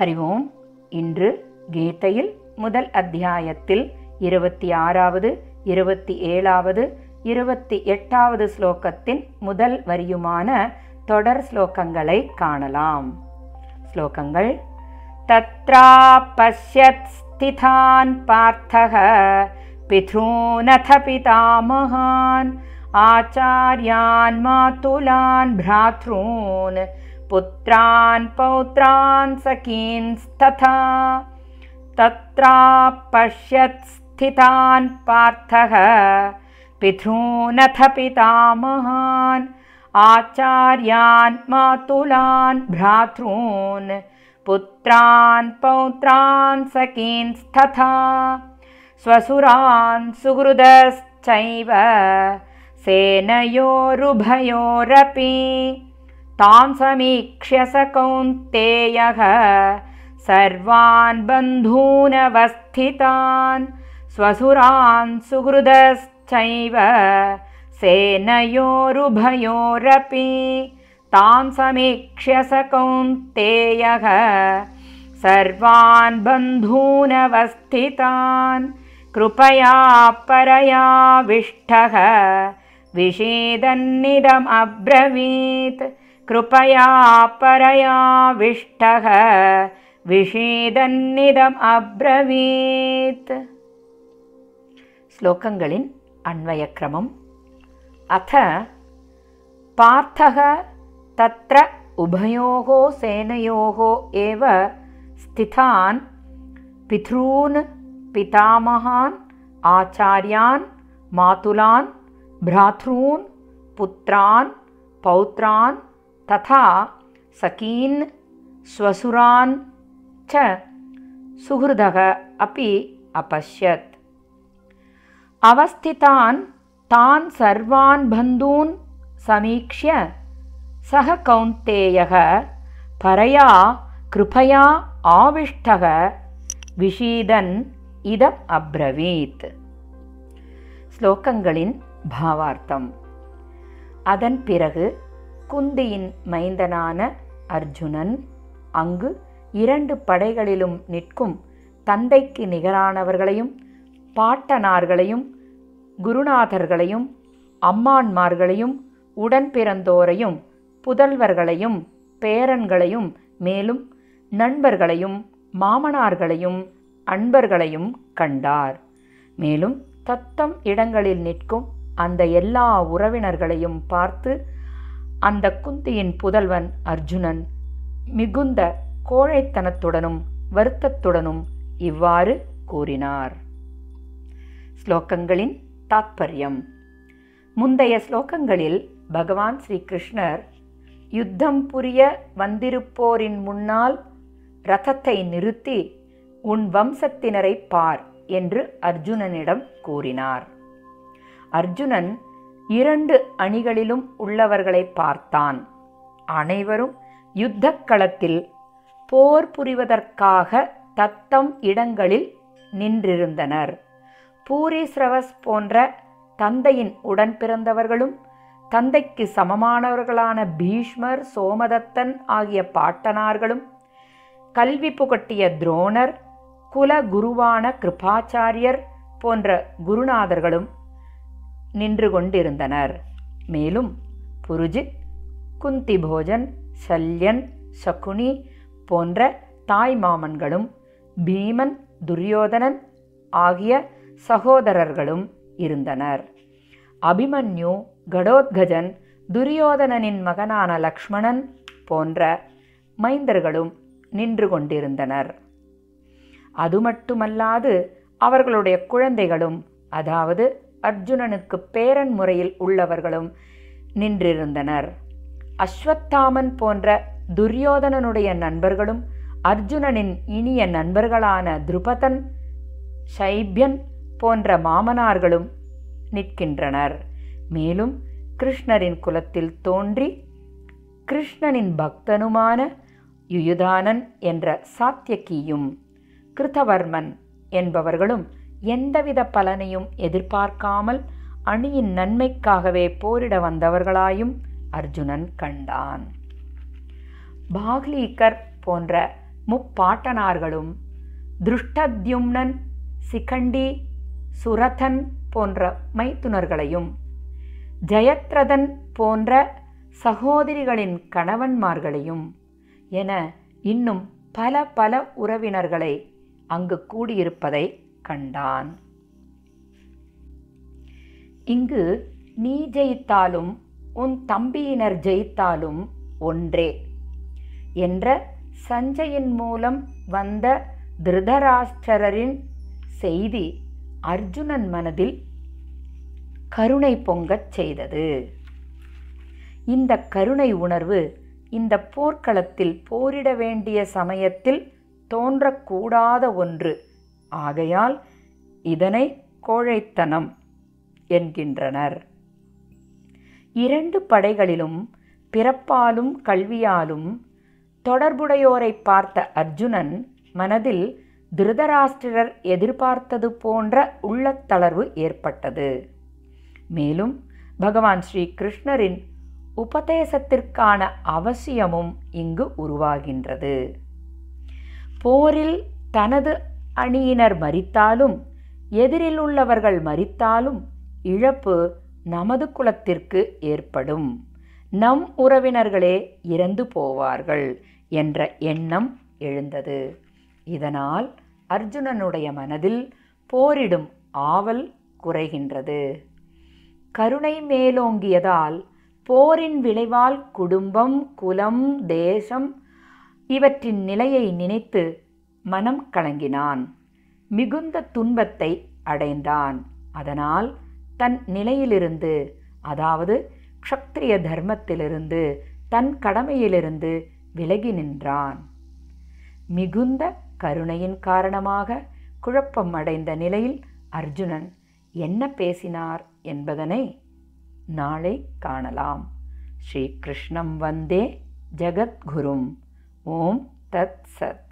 ஹரி ஓம். இன்று கீதையில் முதல் அத்தியாயத்தில் இருபத்தி ஆறாவது இருபத்தி ஏழாவது இருபத்தி எட்டாவது ஸ்லோகத்தின் முதல் வரியுமான தொடர் ஸ்லோகங்களை காணலாம். ஸ்லோகங்கள் தத்ரா பஷ்யத் ஸ்திதான் பார்த்தக பித்ரூனத பிதாமகான் ஆச்சாரியான் மாத்துலான் பிராத்ரூன் पुत्रान् पौत्रान् सखींस्तथा तत्रापश्यत् स्थितान् पार्थः पितॄनथ पितामहान् आचार्यान् मातुलान् भ्रातॄन् पुत्रान् पौत्रान् सखींस्तथा स्वसुरान् सुहृदश्चैव सेनयोरुभयोरपि तां स कौन्तेयः। सर्वान् बन्धूनवस्थितान् स्वसुरान् सुहृदश्चैव सेनयोरुभयोरपि। तां स कौन्तेयः। सर्वान् बन्धूनवस्थितान् कृपया परयाविष्टः विषेदन्निदम् अब्रवीत् कृपया परयाविष्टः விஷேதன்னிதம் அப்ரவீத் ஸ்லோகங்களின் அன்வயக்கிரமம் அத பார்த்தக தத்ர உபயோः சேனையோः एव स्थितान् पितॄन् पितामहान् आचार्यान् मातुलान् भ्रातॄन् पुत्रान् पौत्रान् तथा सखीन् स्वसुरान् च सुहृदः अपि अपश्यत् अवस्थितान् तान् सर्वान् बन्धून् समीक्ष्य सः कौन्तेयः परया कृपया आविष्टः விஷீதன் இதம் அப்ரவீத் ஸ்லோகங்களின் பாவார்த்தம் அதன் பிறகு குந்தியின் மைந்தனான அர்ஜுனன். அங்கு இரண்டு படைகளிலும் நிற்கும் தந்தைக்கு நிகரானவர்களையும் பாட்டனார்களையும் குருநாதர்களையும் அம்மான்மார்களையும் உடன் பிறந்தோரையும் புதல்வர்களையும் பேரன்களையும் மேலும் நண்பர்களையும் மாமனார்களையும் அன்பர்களையும் கண்டார். மேலும் தத்தம் இடங்களில் நிற்கும் அந்த எல்லா உறவினர்களையும் பார்த்து அந்த குந்தியின் புதல்வன் அர்ஜுனன். மிகுந்த கோழைத்தனத்துடனும் வருத்தத்துடனும் இவ்வாறு கூறினார். ஸ்லோகங்களின் தாத்பரியம். முந்தைய ஸ்லோகங்களில் பகவான் ஸ்ரீகிருஷ்ணர் யுத்தம் புரிய வந்திருப்போரின் முன்னால் ரதத்தை நிறுத்தி உன் வம்சத்தினரை பார் என்று அர்ஜுனனிடம் கூறினார். அர்ஜுனன் இரண்டு அணிகளிலும் உள்ளவர்களை பார்த்தான். அனைவரும் யுத்தக்களத்தில் போர் புரிவதற்காக தத்தம் இடங்களில் நின்றிருந்தனர். பூரிஸ்ரவஸ் போன்ற தந்தையின் உடன் பிறந்தவர்களும் தந்தைக்கு சமமானவர்களான பீஷ்மர் சோமதத்தன் ஆகிய பாட்டனார்களும் கல்வி புகட்டிய துரோணர் குல குருவான கிருபாச்சாரியர் போன்ற குருநாதர்களும் நின்று கொண்டிருந்தனர் மேலும் புருஜித் குந்தி போஜன் சல்யன் சகுனி போன்ற தாய் மாமன்களும் பீமன் துரியோதனன் ஆகிய சகோதரர்களும் இருந்தனர். அபிமன்யு கடோத்கஜன் துரியோதனனின் மகனான லக்ஷ்மணன் போன்ற மைந்தர்களும் நின்று கொண்டிருந்தனர் அது மட்டுமல்லாது அவர்களுடைய குழந்தைகளும் அதாவது அர்ஜுனனுக்கு பேரன் முறையில் உள்ளவர்களும் நின்றிருந்தனர். அஸ்வத்தாமன் போன்ற துரியோதனனுடைய நண்பர்களும் அர்ஜுனனின் இனிய நண்பர்களான துருபதன் சைபியன் போன்ற மாமனார்களும் நிற்கின்றனர். மேலும் கிருஷ்ணரின் குலத்தில் தோன்றி கிருஷ்ணனின் பக்தனுமான யுயுதானன் என்ற சாத்தியகியும் கிருதவர்மன் என்பவர்களும் எந்தவித பலனையும் எதிர்பார்க்காமல் அணியின் நன்மைக்காகவே போரிட வந்தவர்களாயும் அர்ஜுனன் கண்டான். பாக்லீகர் போன்ற முப்பாட்டனார்களும் திருஷ்டத்யும்னன் சிகண்டி சுரதன் போன்ற மைத்துனர்களையும் ஜெயத்ரதன் போன்ற சகோதரிகளின் கணவன்மார்களையும் என இன்னும் பல பல உறவினர்களை அங்கு கூடியிருப்பதை கண்டான். இங்கு நீ ஜெயித்தாலும் உன் தம்பியினர் ஜெயித்தாலும் ஒன்றே என்ற சஞ்சயின் மூலம் வந்த திருதராஷ்டரின் செய்தி அர்ஜுனன் மனதில் கருணை பொங்கச் செய்தது. இந்த கருணை உணர்வு இந்த போர்க்களத்தில் போரிட வேண்டிய சமயத்தில் தோன்றக்கூடாத ஒன்று. ஆகையால் இதனை கோழைத்தனம் என்கின்றனர். இரண்டு படைகளிலும் பிறப்பாலும் கல்வியாலும் தொடர்புடையோரை பார்த்த அர்ஜுனன் மனதில் திருதராஷ்டிரர் எதிர்பார்த்தது போன்ற உள்ளத்தளர்வு ஏற்பட்டது. மேலும் பகவான் ஸ்ரீ கிருஷ்ணரின் உபதேசத்திற்கான அவசியமும் இங்கு உருவாகின்றது. போரில் தனது அணியினர் மறித்தாலும் எதிரில் உள்ளவர்கள் மறித்தாலும் இழப்பு நமது குலத்திற்கு ஏற்படும். நம் உறவினர்களே இறந்து போவார்கள் என்ற எண்ணம் எழுந்தது. இதனால் அர்ஜுனனுடைய மனதில் போரிடும் ஆவல் குறைகின்றது. கருணை மேலோங்கியதால் போரின் விளைவால் குடும்பம் குலம் தேசம் இவற்றின் நிலையை நினைத்து மனம் கலங்கினான். மிகுந்த துன்பத்தை அடைந்தான். அதனால் தன் நிலையிலிருந்து அதாவது க்ஷத்ரிய தர்மத்திலிருந்து தன் கடமையிலிருந்து விலகி நின்றான். மிகுந்த கருணையின் காரணமாக குழப்பம் அடைந்த நிலையில் அர்ஜுனன் என்ன பேசினார் என்பதனை நாளை காணலாம். ஸ்ரீ கிருஷ்ணம் வந்தே ஜகத்குரும். ஓம் தத் சத்.